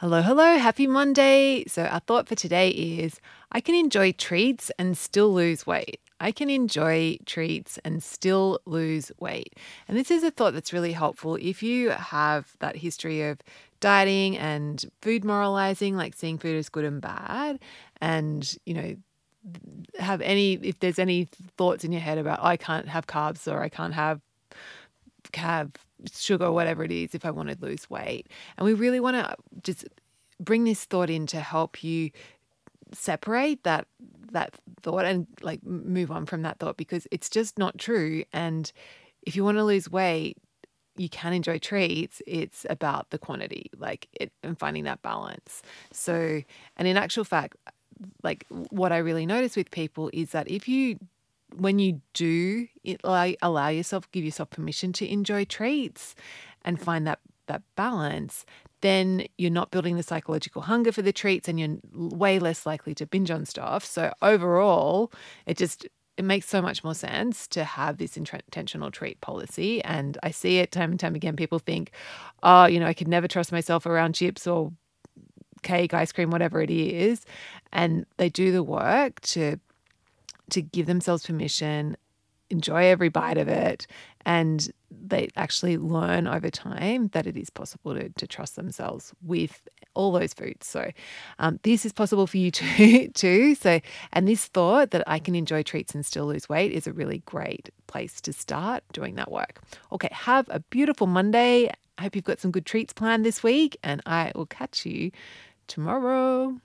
Hello, hello, happy Monday. So, our thought for today is I can enjoy treats and still lose weight. I can enjoy treats and still lose weight. And this is a thought that's really helpful if you have that history of dieting and food moralizing, like seeing food as good and bad, and, you know, have any, if there's any thoughts in your head about, I can't have carbs or I can't have have sugar, whatever it is, if I want to lose weight. And we really want to just bring this thought in to help you separate that that thought and like move on from that thought because it's just not true. And if you want to lose weight, you can enjoy treats. It's about the quantity, like it and finding that balance. So, and in actual fact, like what I really notice with people is that if you when you do it, like, allow yourself, give yourself permission to enjoy treats and find that that balance, then you're not building the psychological hunger for the treats and you're way less likely to binge on stuff. So overall, it just it makes so much more sense to have this intentional treat policy. And I see it time and time again. People think, oh, you know, I could never trust myself around chips or cake, ice cream, whatever it is. And they do the work to to give themselves permission, enjoy every bite of it, and they actually learn over time that it is possible to, to trust themselves with all those foods. So, um, this is possible for you too, too. So, and this thought that I can enjoy treats and still lose weight is a really great place to start doing that work. Okay, have a beautiful Monday. I hope you've got some good treats planned this week, and I will catch you tomorrow.